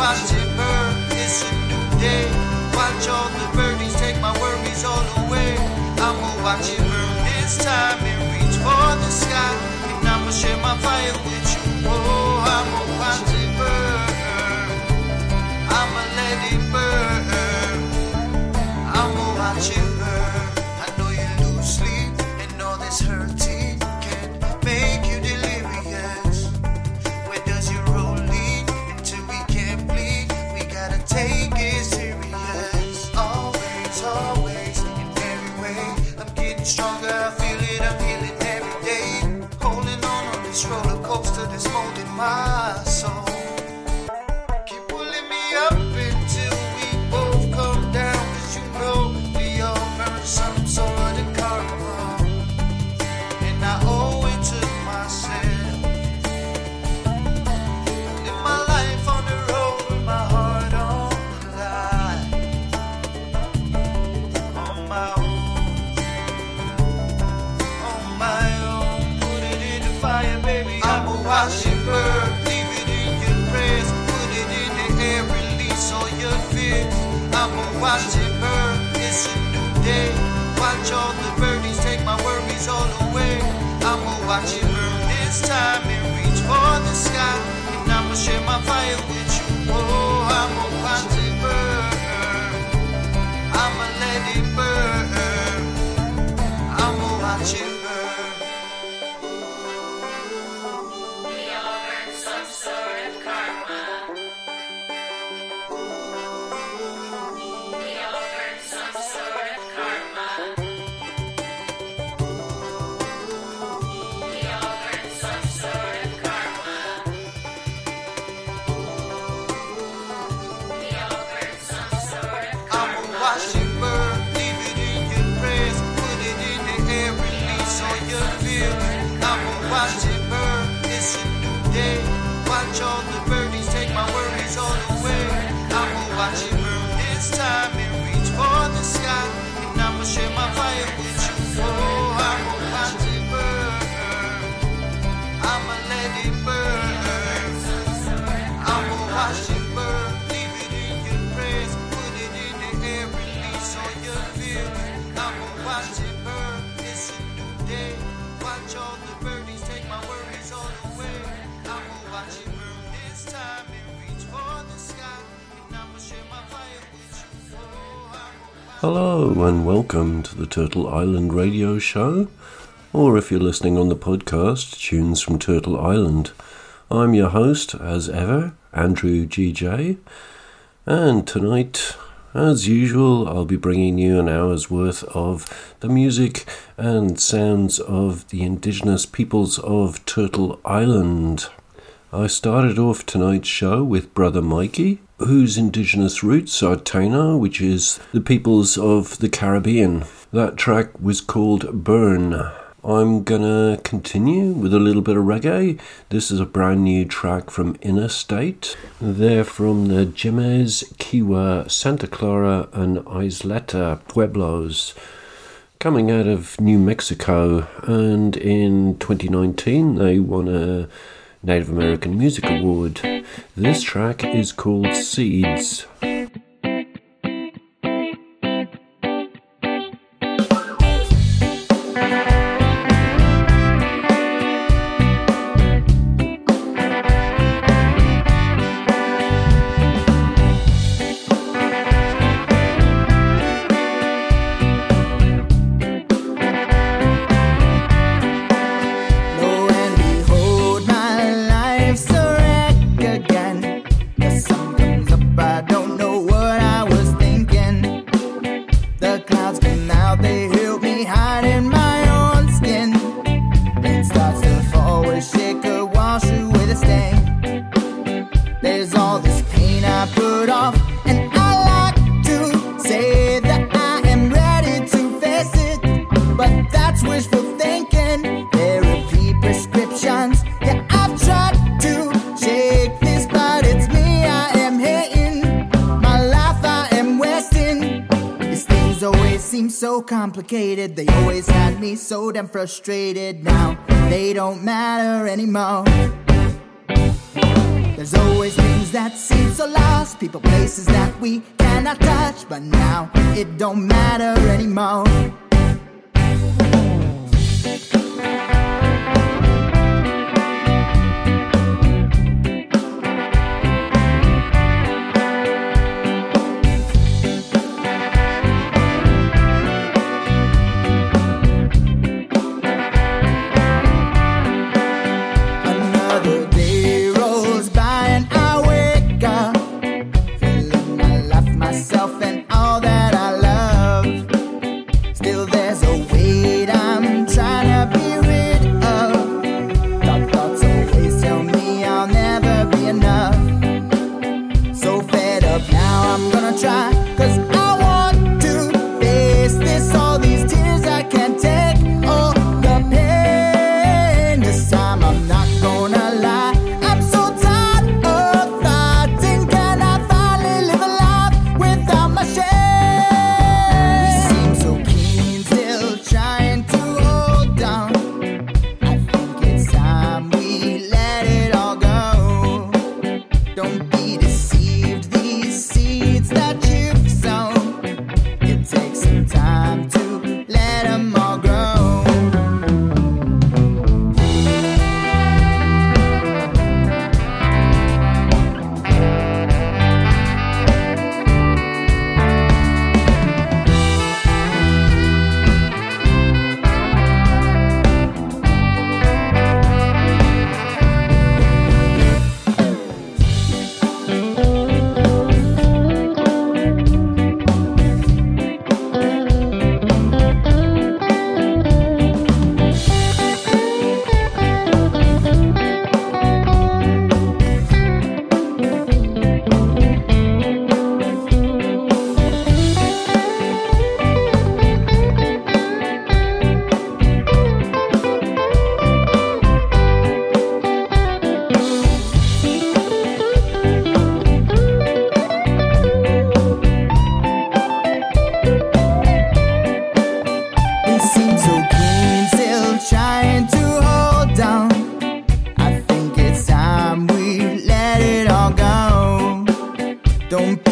watching her. It's a new day. Watch all the birdies take my worries all away. I'ma watch it burn this time and reach for the sky. And I'ma share my fire with you. Oh, I'ma watch it. watching Hello, and welcome to the Turtle Island Radio Show, or if you're listening on the podcast, Tunes from Turtle Island. I'm your host, as ever, Andrew GJ, and tonight, as usual, I'll be bringing you an hour's worth of the music and sounds of the indigenous peoples of Turtle Island. I started off tonight's show with Brother Mikey whose indigenous roots are Taino, which is the peoples of the Caribbean. That track was called Burn. I'm gonna continue with a little bit of reggae. This is a brand new track from Innastate. They're from the Jemez, Kewa, Santa Clara, and Isleta pueblos coming out of New Mexico. And in 2019, they won a Native American Music Award. This track is called Seeds. complicated. They always had me so damn frustrated. Don't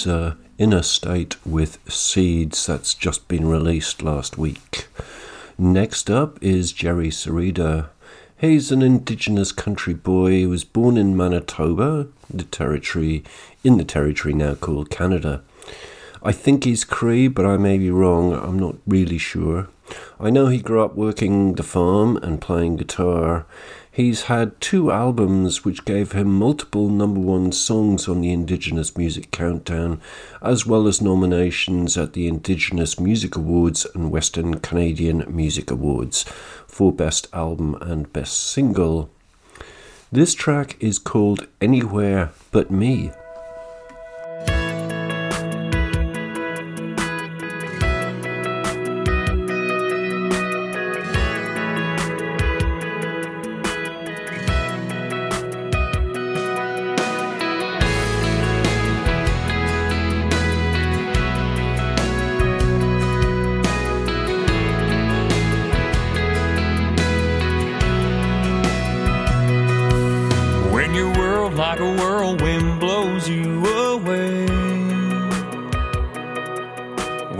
Was uh, Innastate with Seeds, that's just been released last week. Next up is Jerry Sereda. He's an indigenous country boy who was born in Manitoba, the territory in the territory now called Canada. I think he's Cree, but I may be wrong. I'm not really sure. I know he grew up working the farm and playing guitar. He's had two albums which gave him multiple number one songs on the Indigenous Music Countdown, as well as nominations at the Indigenous Music Awards and Western Canadian Music Awards for Best Album and Best Single. This track is called Anywhere But Me.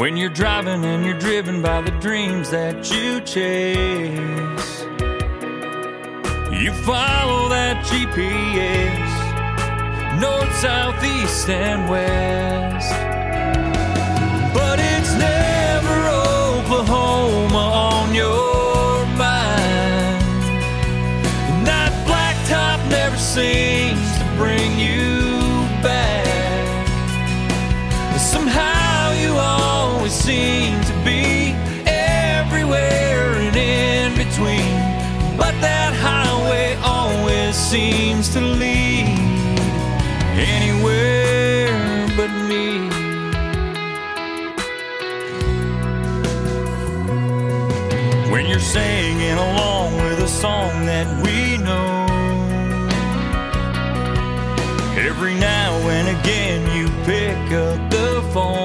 When you're driving and you're driven by the dreams that you chase. You follow that GPS, north, south, east, and west. Seems to lead anywhere but me. when you're singing along with a song that we know. Every now and again, you pick up the phone.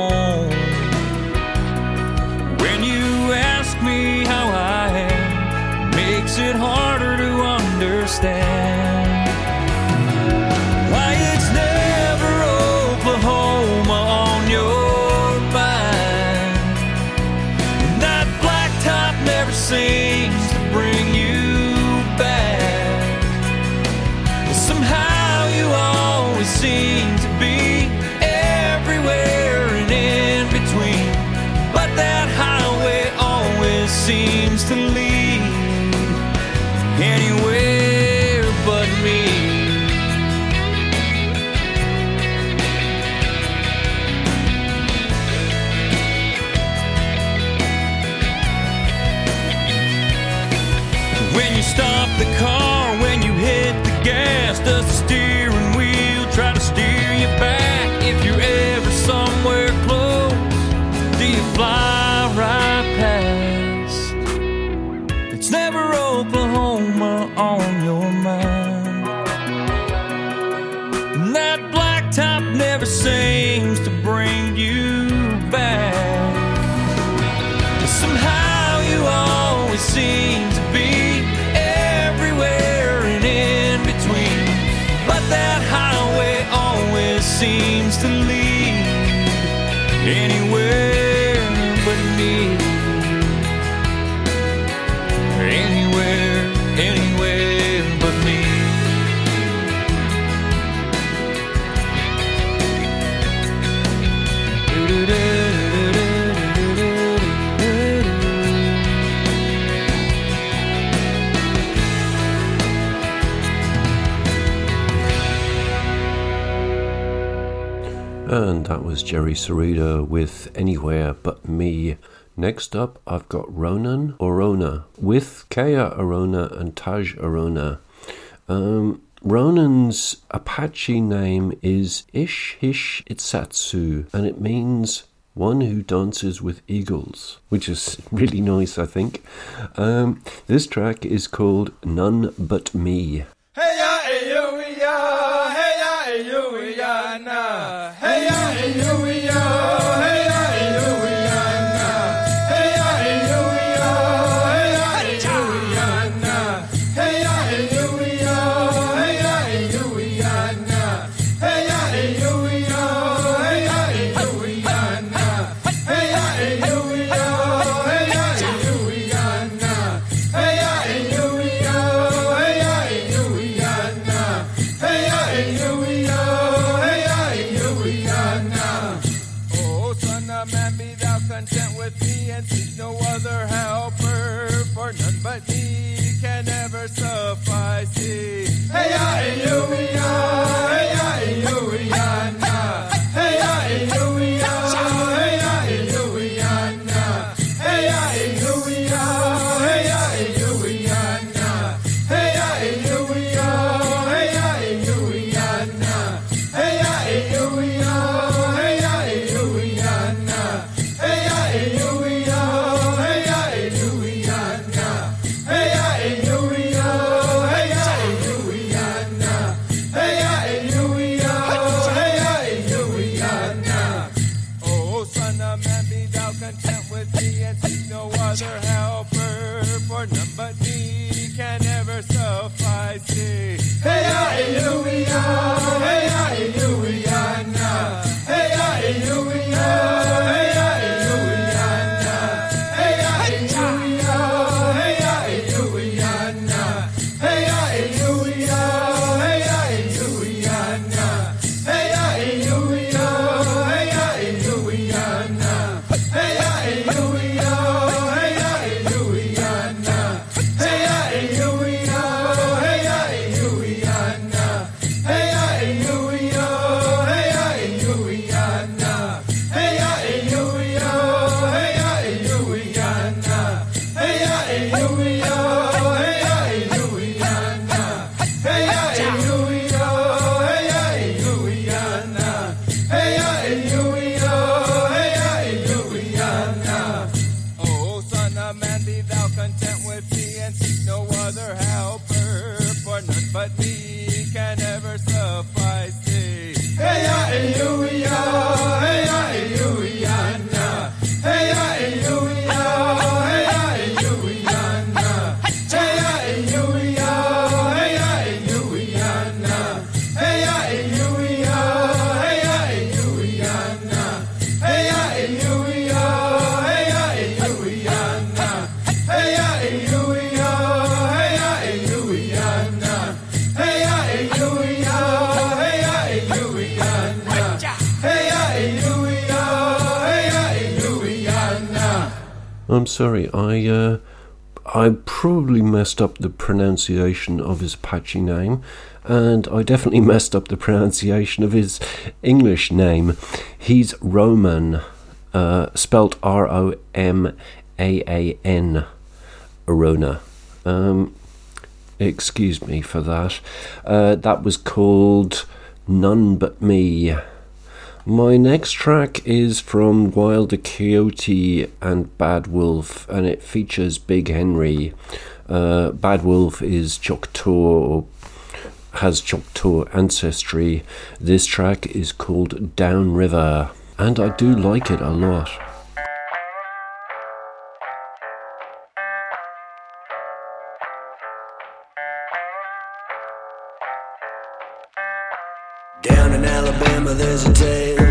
The steering Jerry Sereda with Anywhere But Me. Next up, I've got Ronan Orona with Kea Arona and Tahj Arona. Um, Ronan's Apache name is Ish Hish Itsatsu, and it means one who dances with eagles, which is really nice, I think. Um, this track is called None But Me. Hey sorry. I uh, I probably messed up the pronunciation of his Apache name, and I definitely messed up the pronunciation of his English name. He's Romaan, uh, spelt R O M A A N, Arona. Um, excuse me for that. Uh, that was called None But Me my next track is from Wild the Coyote and Badd Wolf, and it features Big Henri. Uh, Badd Wolf is Choctaw or has Choctaw ancestry. This track is called Downriver, and I do like it a lot. hesitate.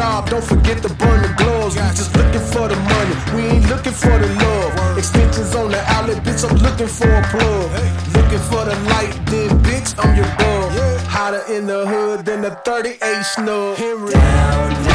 Job, don't forget to burn the gloves. We just looking for the money, we ain't looking for the love. Extensions on the outlet, bitch, I'm looking for a plug. Looking for the light, then bitch, I'm your bug. Hotter in the hood than the 38 snub. Henry. Down, down,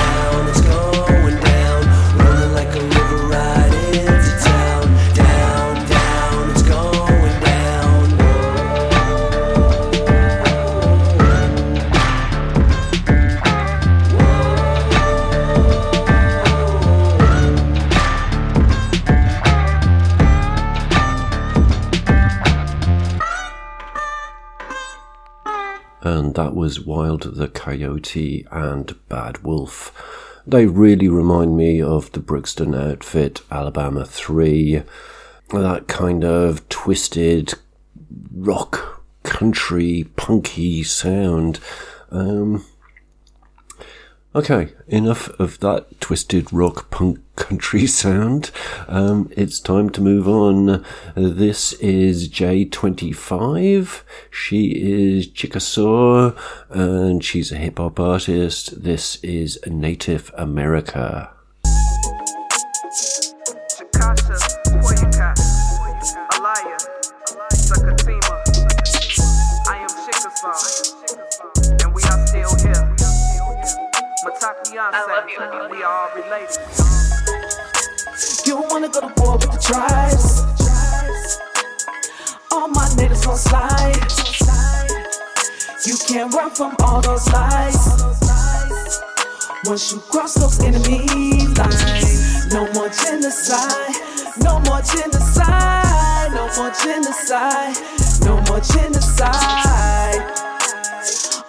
was Wild the Coyote and Badd Wolf. They really remind me of the Brixton outfit, Alabama 3. That kind of twisted rock, country, punky sound. Um, okay, enough of that twisted rock, punk, country sound. Um, it's time to move on. This is J25. She is Chickasaw and she's a hip hop artist. This is Native America. Wanna go to war with the tribes? All my niggas gon' slide. You can't run from all those lies. Once you cross those enemy lines, no more genocide, no more genocide, no more genocide, no more genocide.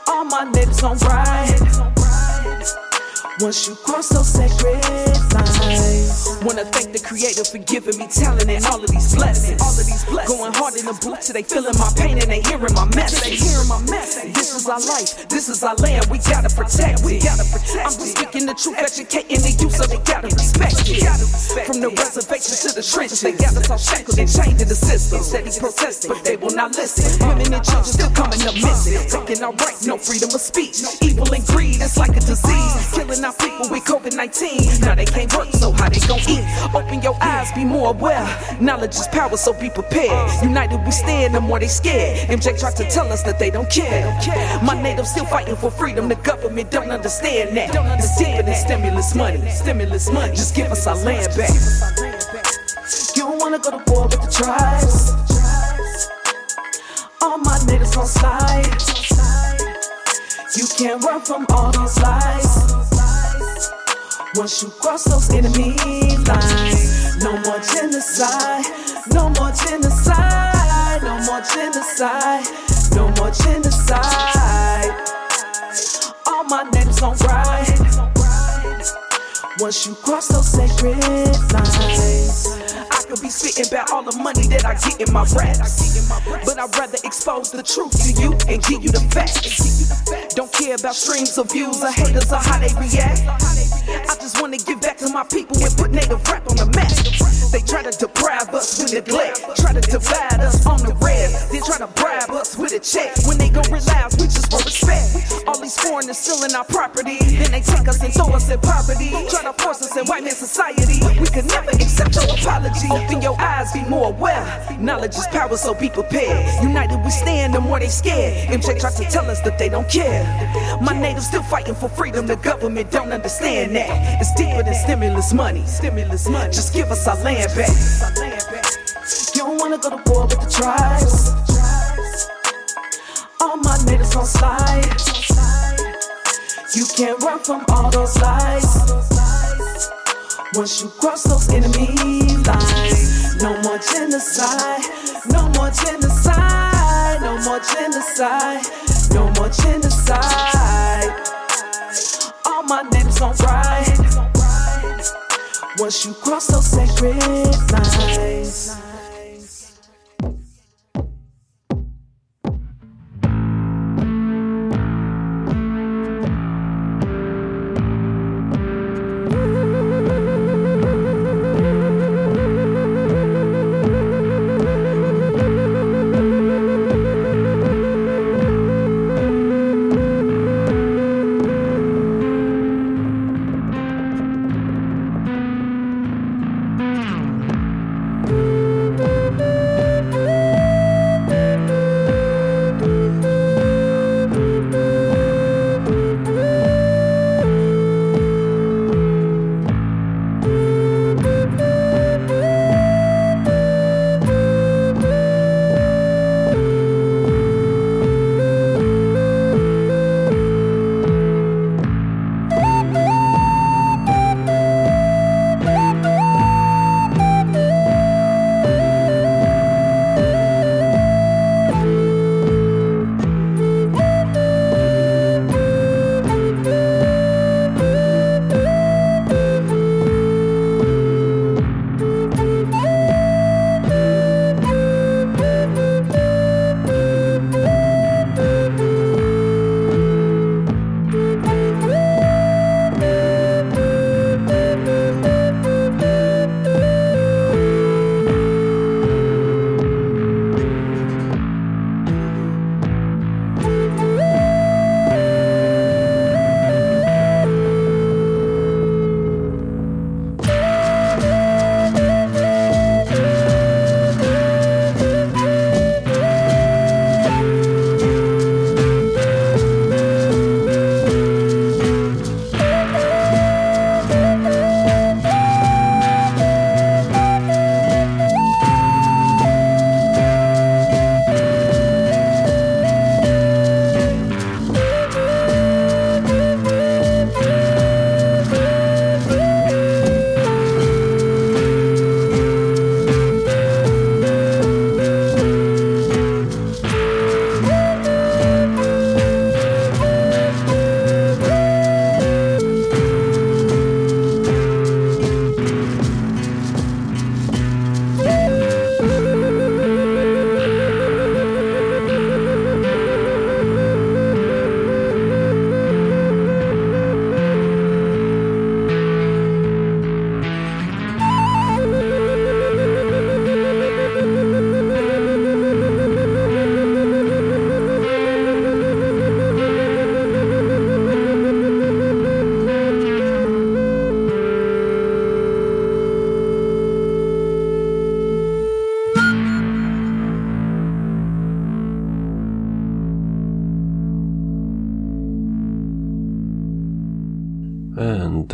All my niggas on ride. Once you cross those sacred lines. Wanna thank the creator for giving me talent and all of these blessings. All of these blessings. Going hard in the booth till they feeling my pain and they hearing my message. They hearing my message. This is our life. This is our land. We gotta protect it. Gotta protect I'm just speaking the truth, educating the youth, so they gotta respect it. From the reservations to the trenches, they got us all shackled and chained in the system. Steady protesting, but they will not listen. Women and children still coming up missing. Taking our rights, no freedom of speech. Evil and greed, it's like a disease. Killing our people with COVID 19. Now they can't work, so how they gon' eat? Open your eyes, be more aware. Knowledge is power, so be prepared. United we stand, the more they scared. MJ tried to tell us that they don't care. My natives still fighting for freedom. The government don't understand that. It's deeper than stimulus money. Stimulus money. Just give us our land back. You don't wanna go to war with the tribes. All my niggas gon' slide. You can't run from all those lies. Once you cross those enemy lines, no more genocide, no more genocide, no more genocide, no more genocide. All my niggas on ride. Once you cross those sacred lines. I could be spitting about all the money that I get in my raps. But I'd rather expose the truth to you and give you the facts. Don't care about streams of views or haters or how they react. I just wanna give back to my people and put native rap on the map. They try to deprive us with neglect, try to divide us on the red, then try to bribe us with a check. When they gon' realize we just want respect. All these foreigners stealing our property, then they take us and throw us in poverty. Try to force us in white man society. We could never apology. Open your eyes, be more aware. Knowledge is power, so be prepared. United we stand, the more they scared. MJ tried to tell us that they don't care. My natives still fighting for freedom. The government don't understand that. It's deeper than stimulus money. Stimulus money. Just give us our land back. You don't wanna go to war with the tribes. All my niggas gon' slide. You can't run from all those lies. Once you cross those enemy no more genocide, no more genocide, no more genocide, no more genocide. All my niggas gon' ride. Once you cross those sacred lines.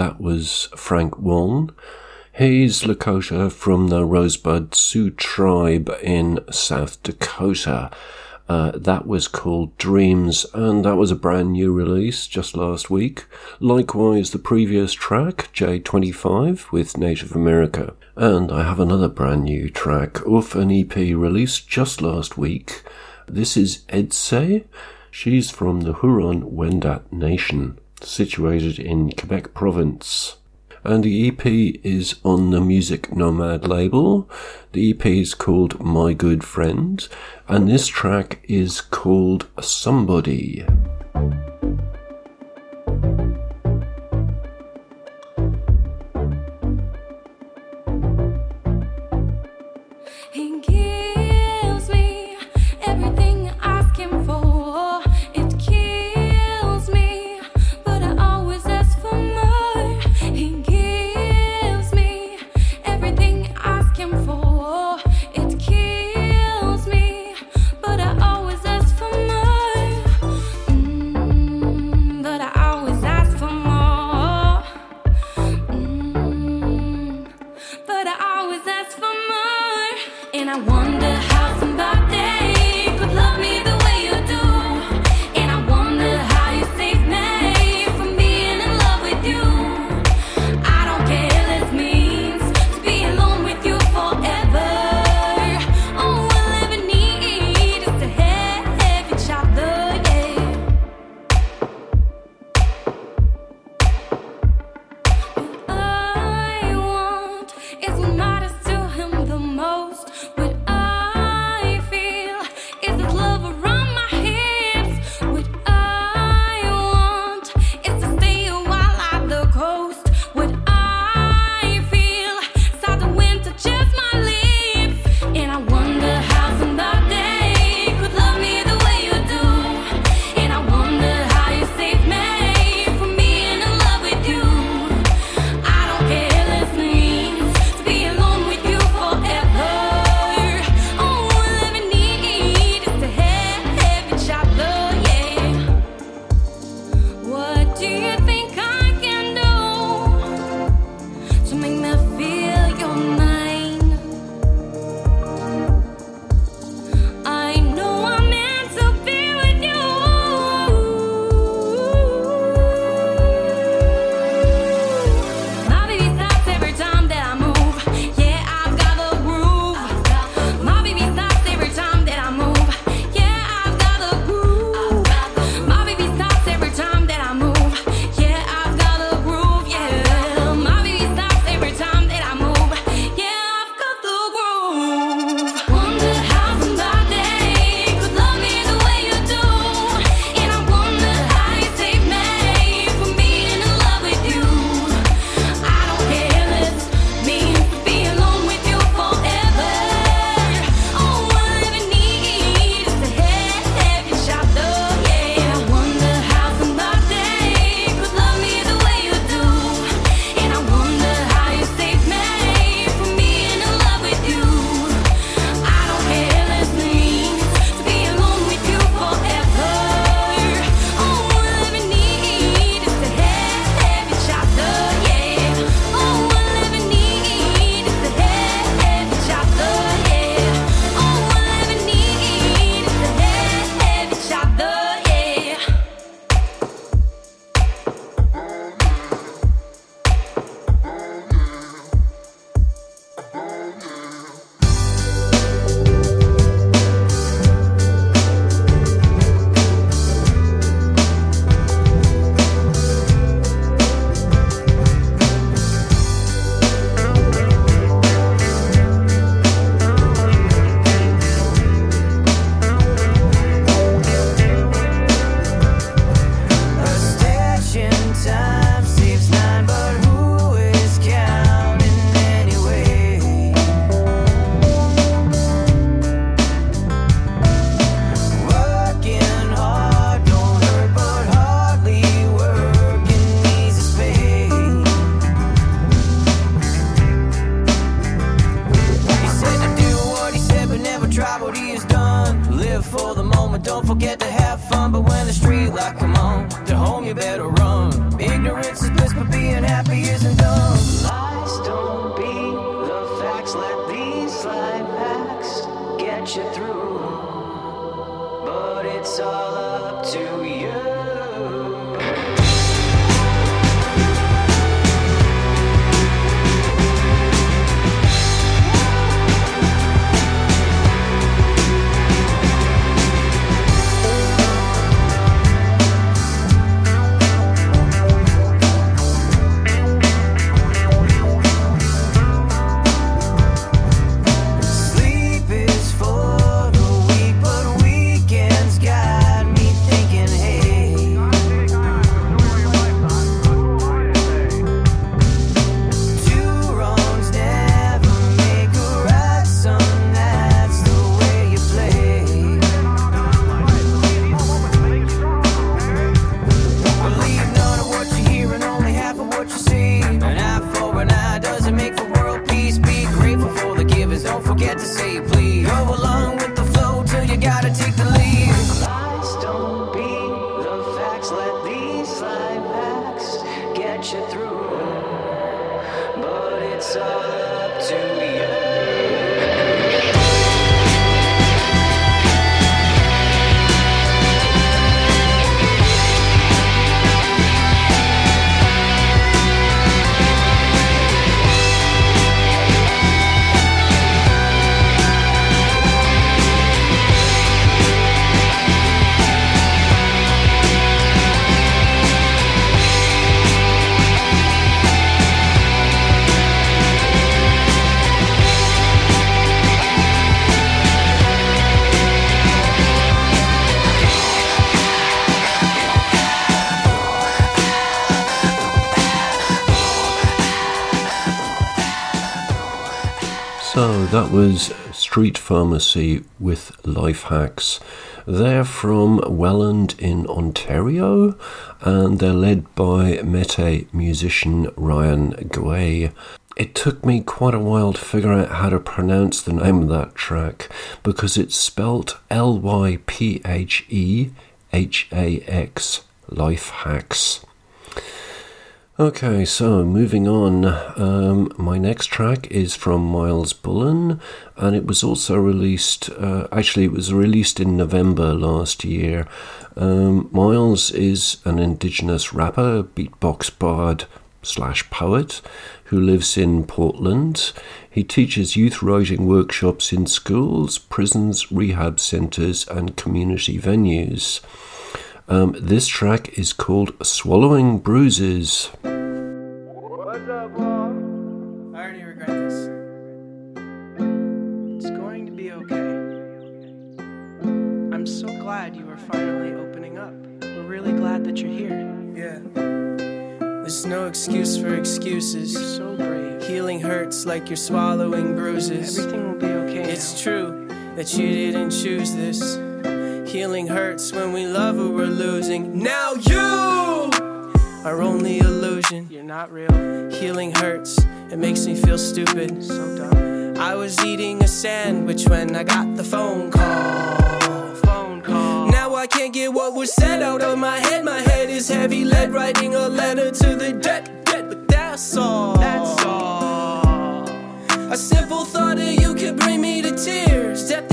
That was Frank Waln. He's Lakota from the Rosebud Sioux tribe in South Dakota. Uh, that was called Dreams, and that was a brand new release just last week. Likewise, the previous track, J25, with Native America. And I have another brand new track off an EP released just last week. This is Eadsé. She's from the Huron Wendat Nation, situated in Quebec Province and the EP is on the Music Nomad label. The EP is called My Good Friend, and this track is called Somebody. Was Street Pharmacy with Lyphehax. They're from Welland in Ontario and they're led by Métis musician Ryan Guay. It took me quite a while to figure out how to pronounce the name of that track because it's spelt L Y P H E H A X Life Hacks. Okay, so moving on. Um, my next track is from Myles Bullen, and it was also released. Uh, actually, it was released in November last year. Um, Miles is an Indigenous rapper, beatbox bard slash poet who lives in Portland. He teaches youth writing workshops in schools, prisons, rehab centres, and community venues. Um, this track is called Swallowing Bruises. What's up, Bob? I already regret this. It's going to be okay. I'm so glad you are finally opening up. We're really glad that you're here. Yeah. There's no excuse for excuses. You're so brave. Healing hurts like you're swallowing bruises. Everything will be okay. It's true that you didn't choose this. Healing hurts when we love or we're losing. Now you are only illusion. You're not real. Healing hurts. It makes me feel stupid. So dumb. I was eating a sandwich when I got the phone call. Phone call. Now I can't get what was said out of my head. My head is heavy lead, writing a letter to the dead. dead but that's all. That's all. A simple thought of you could bring me to tears. Death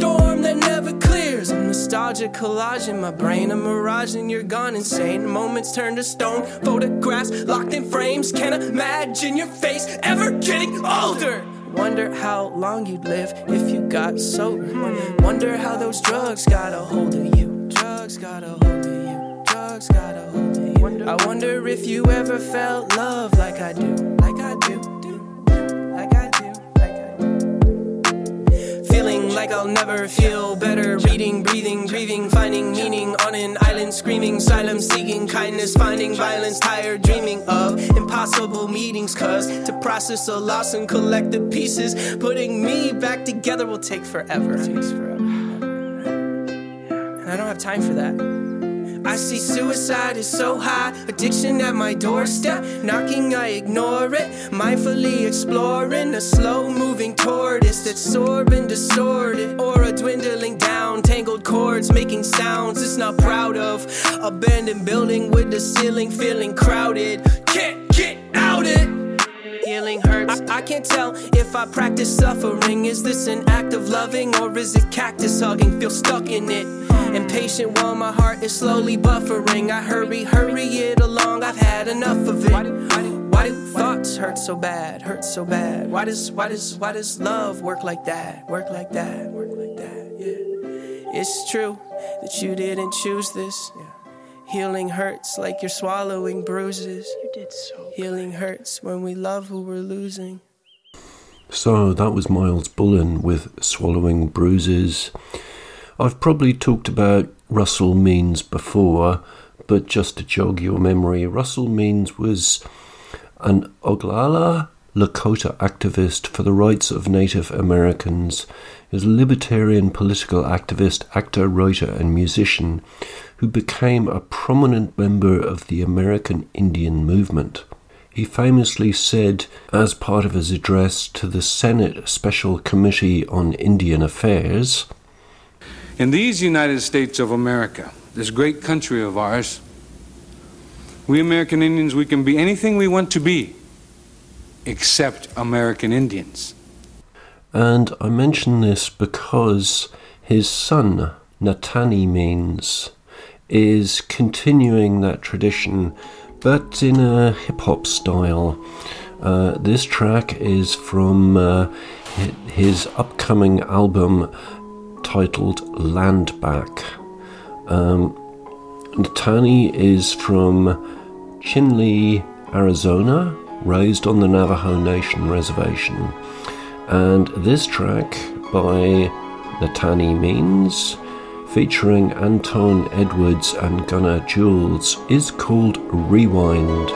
storm that never clears. A nostalgic collage in my brain, a mirage, and you're gone insane. Moments turn to stone, photographs locked in frames. Can't imagine your face ever getting older. Wonder how long you'd live if you got sober. Wonder how those drugs got a hold of you. Drugs got a hold of you. Drugs got a hold of you. I wonder if you ever felt love. Like I do. Like I'll never feel better. Reading, breathing, grieving, finding meaning on an island, screaming, silence, seeking kindness, finding violence, tired, dreaming of impossible meetings. Cause to process a loss and collect the pieces, putting me back together will take forever. And I don't have time for that. I see suicide is so high, addiction at my doorstep. Knocking, I ignore it. Mindfully exploring a slow moving tortoise that's sore and distorted. Or a dwindling down, tangled cords making sounds it's not proud of. Abandoned building with the ceiling feeling crowded. Can't get out it. Healing hurts. I, I can't tell if I practice suffering. Is this an act of loving or is it cactus hugging? Feel stuck in it. Impatient while my heart is slowly buffering. I hurry, hurry it along. I've had enough of it. Why do, why do, why do thoughts hurt so bad? Hurt so bad. Why does why does why does love work like that? Work like that. Work like that. Yeah. It's true that you didn't choose this. Healing hurts like you're swallowing bruises. You did so. Healing hurts when we love who we're losing. So that was Myles Bullen with Swallowing Bruises. I've probably talked about Russell Means before, but just to jog your memory, Russell Means was an Oglala Lakota activist for the rights of Native Americans. Was a libertarian political activist, actor, writer, and musician who became a prominent member of the American Indian movement. He famously said, as part of his address to the Senate Special Committee on Indian Affairs, In these United States of America, this great country of ours, we American Indians, we can be anything we want to be except American Indians. And I mention this because his son, Nataanii Means, is continuing that tradition, but in a hip hop style. Uh, this track is from uh, his upcoming album titled Land Back. Um, Nataanii is from Chinle, Arizona, raised on the Navajo Nation reservation. And this track by Nataanii Means, featuring Anton Edwards and Gunner Jules, is called Rewind.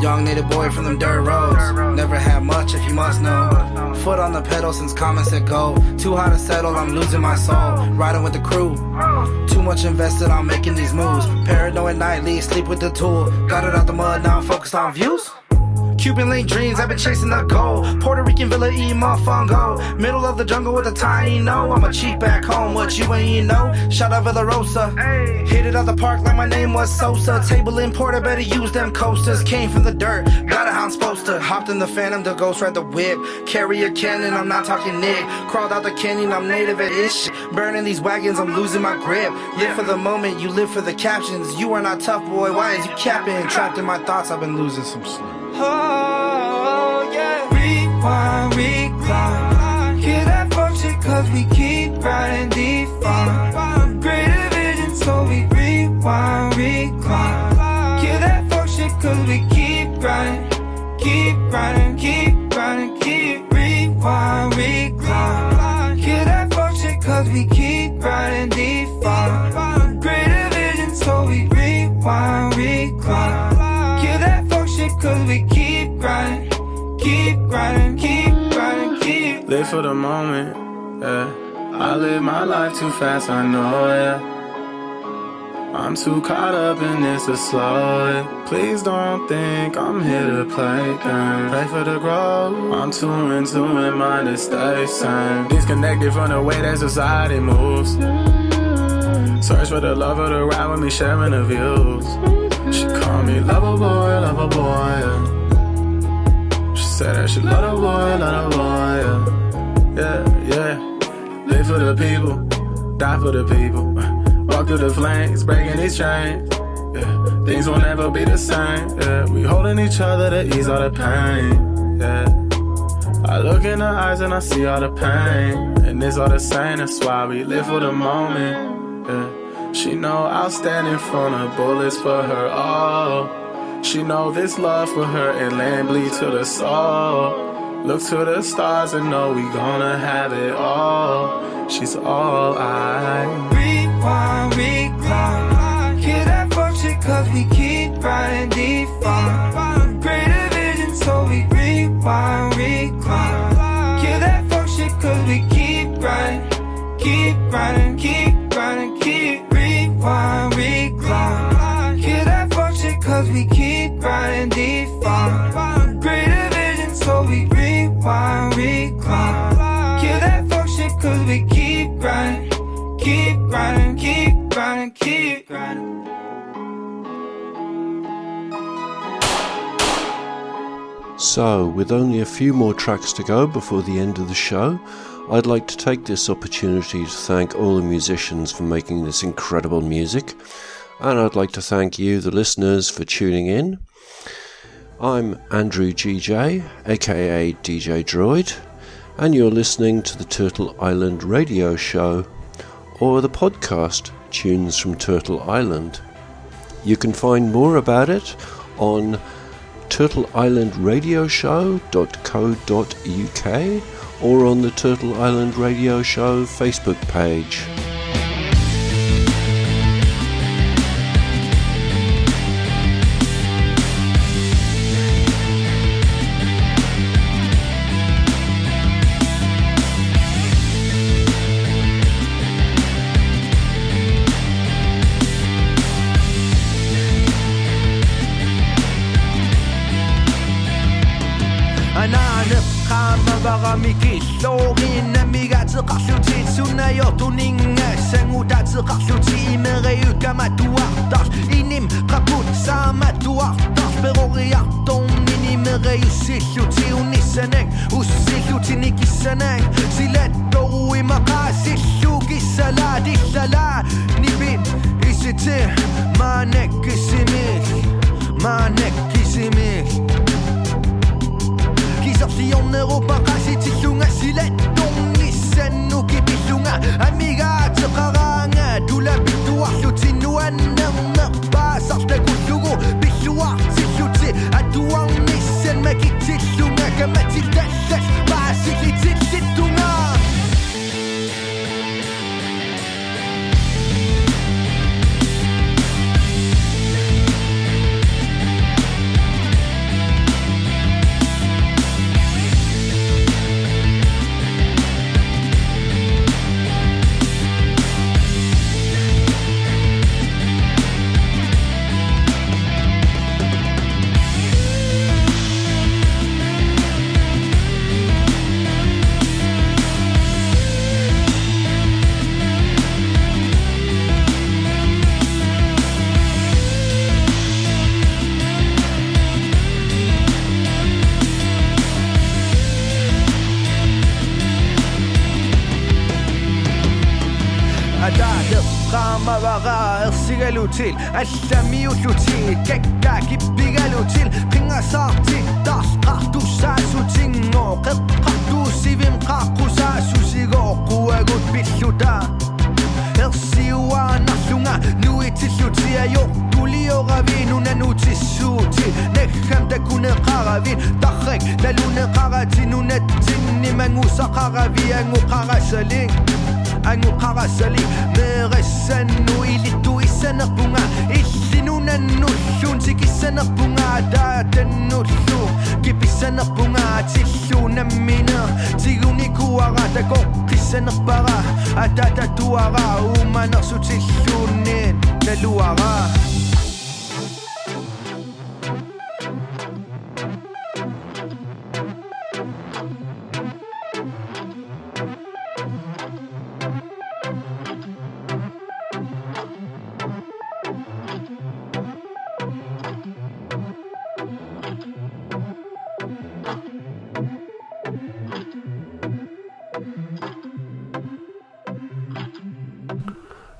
Young native boy from them dirt roads. Never had much if you must know. Foot on the pedal since common said go. Too high to settle, I'm losing my soul. Riding with the crew. Too much invested I'm making these moves. Paranoid nightly, sleep with the tool. Got it out the mud, now I'm focused on views. Cuban link dreams, I've been chasing the goal. Puerto Rican Villa E Mofongo. Middle of the jungle with a tiny no. I'm a cheap back home, what you ain't know. Shout out Villa Rosa. Hit it out the park like my name was Sosa. Table in Porter, better use them coasters. Came from the dirt, got a how I'm supposed to. Hopped in the phantom, the ghost ride the whip. Carry a cannon, I'm not talking Nick. Crawled out the canyon, I'm native at ish. Burning these wagons, I'm losing my grip. Live for the moment, you live for the captions. You are not tough, boy, why is you capping? Trapped in my thoughts, I've been losing some sleep. Oh, yeah. Rewind, recline. Hear that shit, cause we keep riding for the moment, yeah. I live my life too fast, I know, yeah. I'm too caught up in this to slow it. Please don't think I'm here to play games. Pray for the growth. I'm too into in mind to stay sane. Disconnected from the way that society moves. Search for the love of the ride with me, sharing the views. She call me lover boy, lover boy. Yeah. She said that she love a boy, love a boy. Yeah, yeah. Live for the people, die for the people. Walk through the flames, breaking these chains. Yeah, things will never be the same. Yeah, we holding each other to ease all the pain. Yeah, I look in her eyes and I see all the pain, and it's all the same. That's why we live for the moment. Yeah, she know I'll stand in front of bullets for her all. She know this love for her and land bleed to the soul. Look to the stars and know we gonna have it all. She's all I rewind, rewind. Kill that fuck shit cause we keep riding deep. Greater vision, so we rewind, rewind. Kill that fuck shit cause we keep riding, keep riding, keep riding, keep rewind, rewind. Kill that fuck shit cause we keep riding deep grinding. So, with only a few more tracks to go before the end of the show, I'd like to take this opportunity to thank all the musicians for making this incredible music, and I'd like to thank you, the listeners, for tuning in. I'm Andrew GJ, aka DJ Droid, and you're listening to the Turtle Island radio show or the podcast Tunes from Turtle Island. You can find more about it on turtleislandradioshow.co.uk or on the Turtle Island Radio Show Facebook page. I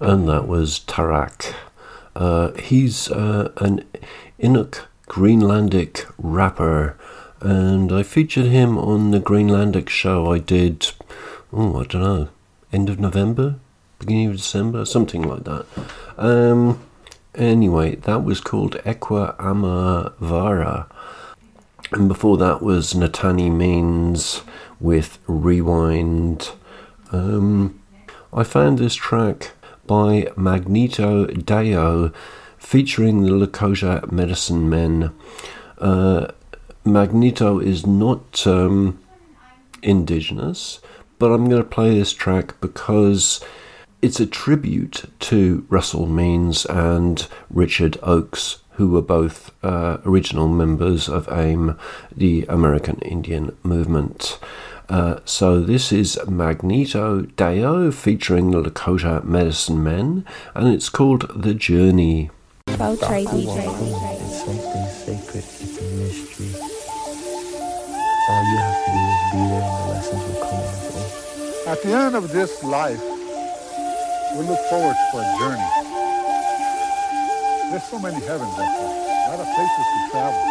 and that was Tarrak. Uh, he's uh, an Inuk Greenlandic rapper, and I featured him on the Greenlandic show I did, oh, I don't know, end of November, beginning of December, something like that. Um, anyway, that was called Eqqaamavara. And before that was Nataanii Means with Rewind. Um, I found this track by Magneto Dayo featuring the Lakota Medicine Men. Uh, Magneto is not um, indigenous, but I'm going to play this track because it's a tribute to Russell Means and Richard Oakes, who were both uh, original members of AIM, the American Indian Movement. Uh, so this is Magneto Dayo featuring the Lakota Medicine Men, and it's called The Journey. Bow tie DJ. It's something sacred, it's a mystery. All you have to do is be there and the lessons will come on. At the end of this life, we look forward for a journey. There's so many heavens out there, a lot of places to travel.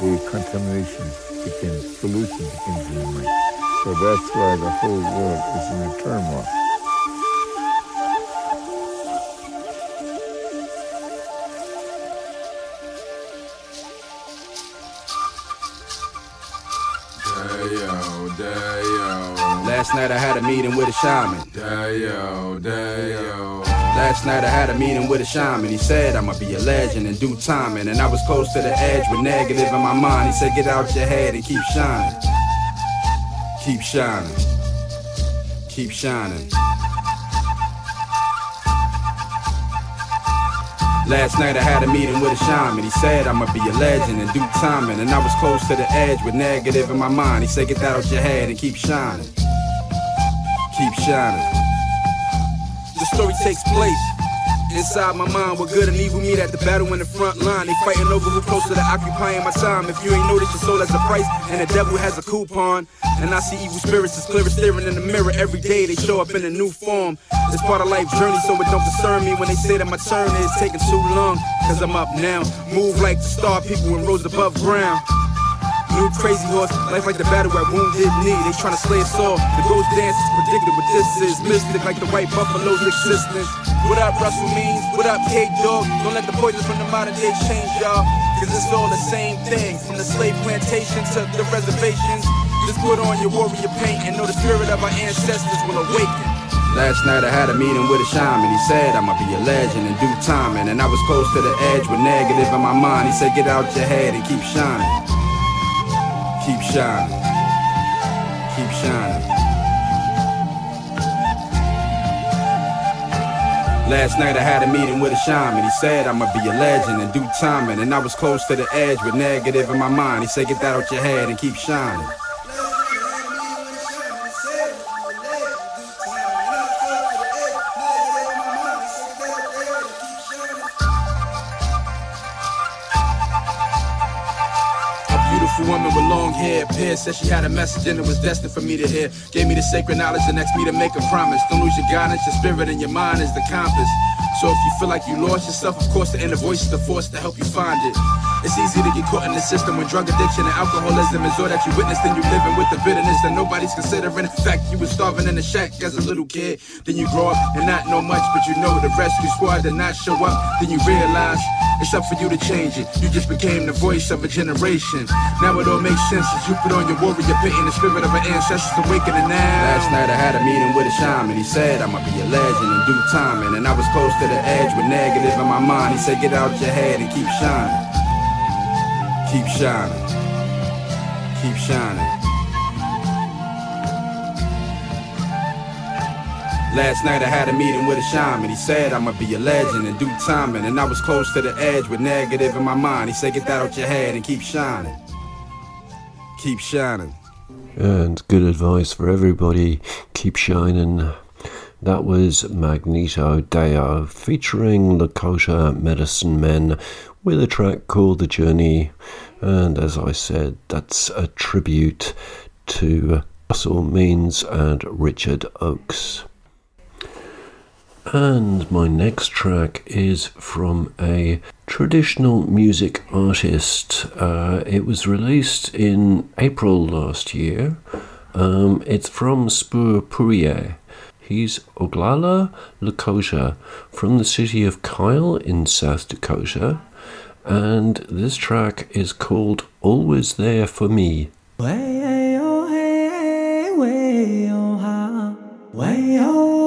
The contamination begins, pollution begins in. So that's why the whole world is in a turmoil. Dayo, Dayo. Last night I had a meeting with a shaman. Dayo, Dayo. Last night I had a meeting with a shaman. He said I'ma be a legend in due time. And I was close to the edge with negative in my mind. He said, get out your head and keep shining. Keep shining. Keep shining. Last night I had a meeting with a shaman. He said I'ma be a legend in due time. And I was close to the edge with negative in my mind. He said, get that out your head and keep shining. Keep shining. Story takes place inside my mind where good and evil meet at the battle in the front line. They fighting over who closer to occupying my time. If you ain't noticed, your soul has a price and the devil has a coupon. And I see evil spirits as clear as staring in the mirror every day. They show up in a new form. It's part of life journey, so it don't concern me when they say that my turn is taking too long. Cause I'm up now. Move like the star people and rose above ground. New crazy horse, life like the battle at wounded knee. They tryna slay us all. The ghost dance is predicted what this is. Mystic like the white buffalo's existence. What up, Russell means? What up, K Dog? Don't let the poison from the modern day change y'all. Cause it's all the same thing. From the slave plantation to the reservations. Just put on your warrior paint and know the spirit of our ancestors will awaken. Last night I had a meeting with a shaman. He said I'ma be a legend in due time. And I was close to the edge with negative in my mind. He said, get out your head and keep shining. Keep shining. Keep shining. Last night I had a meeting with a shaman. He said I'ma be a legend in due time. And I was close to the edge with negative in my mind. He said, get that out your head and keep shining. Appeared, said she had a message and it was destined for me to hear. Gave me the sacred knowledge and asked me to make a promise. Don't lose your guidance, your spirit and your mind is the compass. So if you feel like you lost yourself, of course the inner voice is the force to help you find it. It's easy to get caught in the system when drug addiction and alcoholism is all that you witness. Then you living with the bitterness that nobody's considering. In fact, you was starving in the shack as a little kid. Then you grow up and not know much, but you know the rescue squad did not show up. Then you realize it's up for you to change it. You just became the voice of a generation. Now it all makes sense as you put on your warrior paint and the spirit of our ancestors awakening now. Last night I had a meeting with a shaman. He said I'ma be a legend in due time. And I was close to the edge with negative in my mind. He said get out your head and keep shining. Keep shining. Keep shining. Last night I had a meeting with a shaman. He said I'ma be a legend in due time. And I was close to the edge with negative in my mind. He said get that out your head and keep shining. Keep shining. And good advice for everybody. Keep shining. That was Magneto Dayo featuring Lakota Medicine Men with a track called The Journey. And as I said, that's a tribute to Russell Means and Richard Oakes. And my next track is from a traditional music artist. Uh, it was released in April last year. Um, it's from Spur Pourier. He's Oglala Lakota from the city of Kyle in South Dakota. And this track is called Always There for Me. Way oh hey, way oh ha, way oh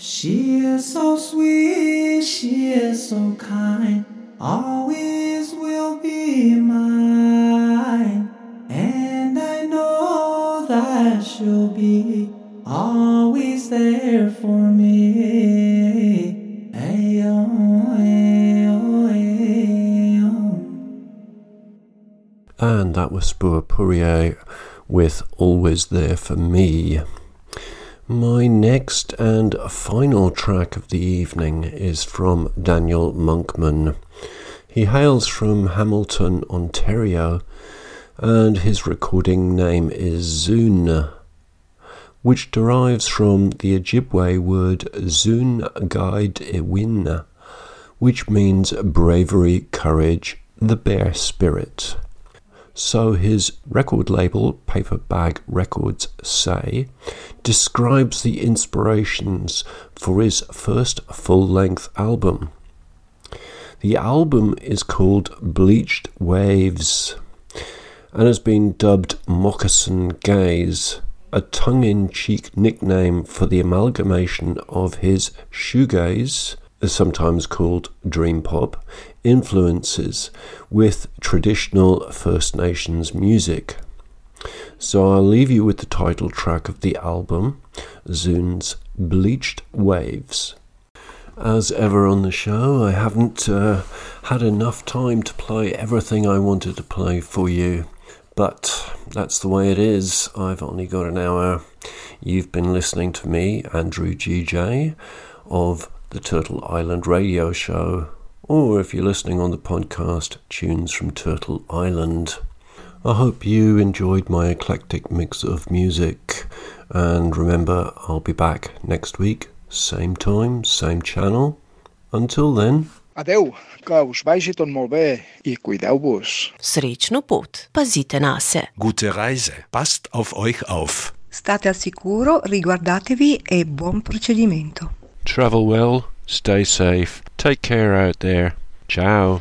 She is so sweet, she is so kind, always will be mine. And I know that she'll be always there for me. And that was Spur Pourier with Always There for Me. My next and final track of the evening is from Daniel Monkman. He hails from Hamilton, Ontario, and his recording name is Zoon, which derives from the Ojibwe word Zun Guide eh, Ewin, which means bravery, courage, the bear spirit. So his record label, Paper Bag Records Say, describes the inspirations for his first full length album. The album is called Bleached Wavves and has been dubbed Moccasin Gaze, a tongue in cheek nickname for the amalgamation of his shoegaze, sometimes called dream pop, influences with traditional First Nations music. So I'll leave you with the title track of the album, Zoon's Bleached Wavves. As ever on the show, I haven't uh, had enough time to play everything I wanted to play for you, but that's the way it is. I've only got an hour. You've been listening to me, Andrew GJ, of the Turtle Island Radio Show, or if you're listening on the podcast, Tunes from Turtle Island. I hope you enjoyed my eclectic mix of music, and remember, I'll be back next week, same time, same channel. Until then. Adeu, que us vagi tot molt bé i cuideu-vos. Srečno pot, pazite na se. Gute Reise, passt auf euch auf. State al sicuro, riguardatevi e buon procedimento. Travel well, stay safe, take care out there. Ciao.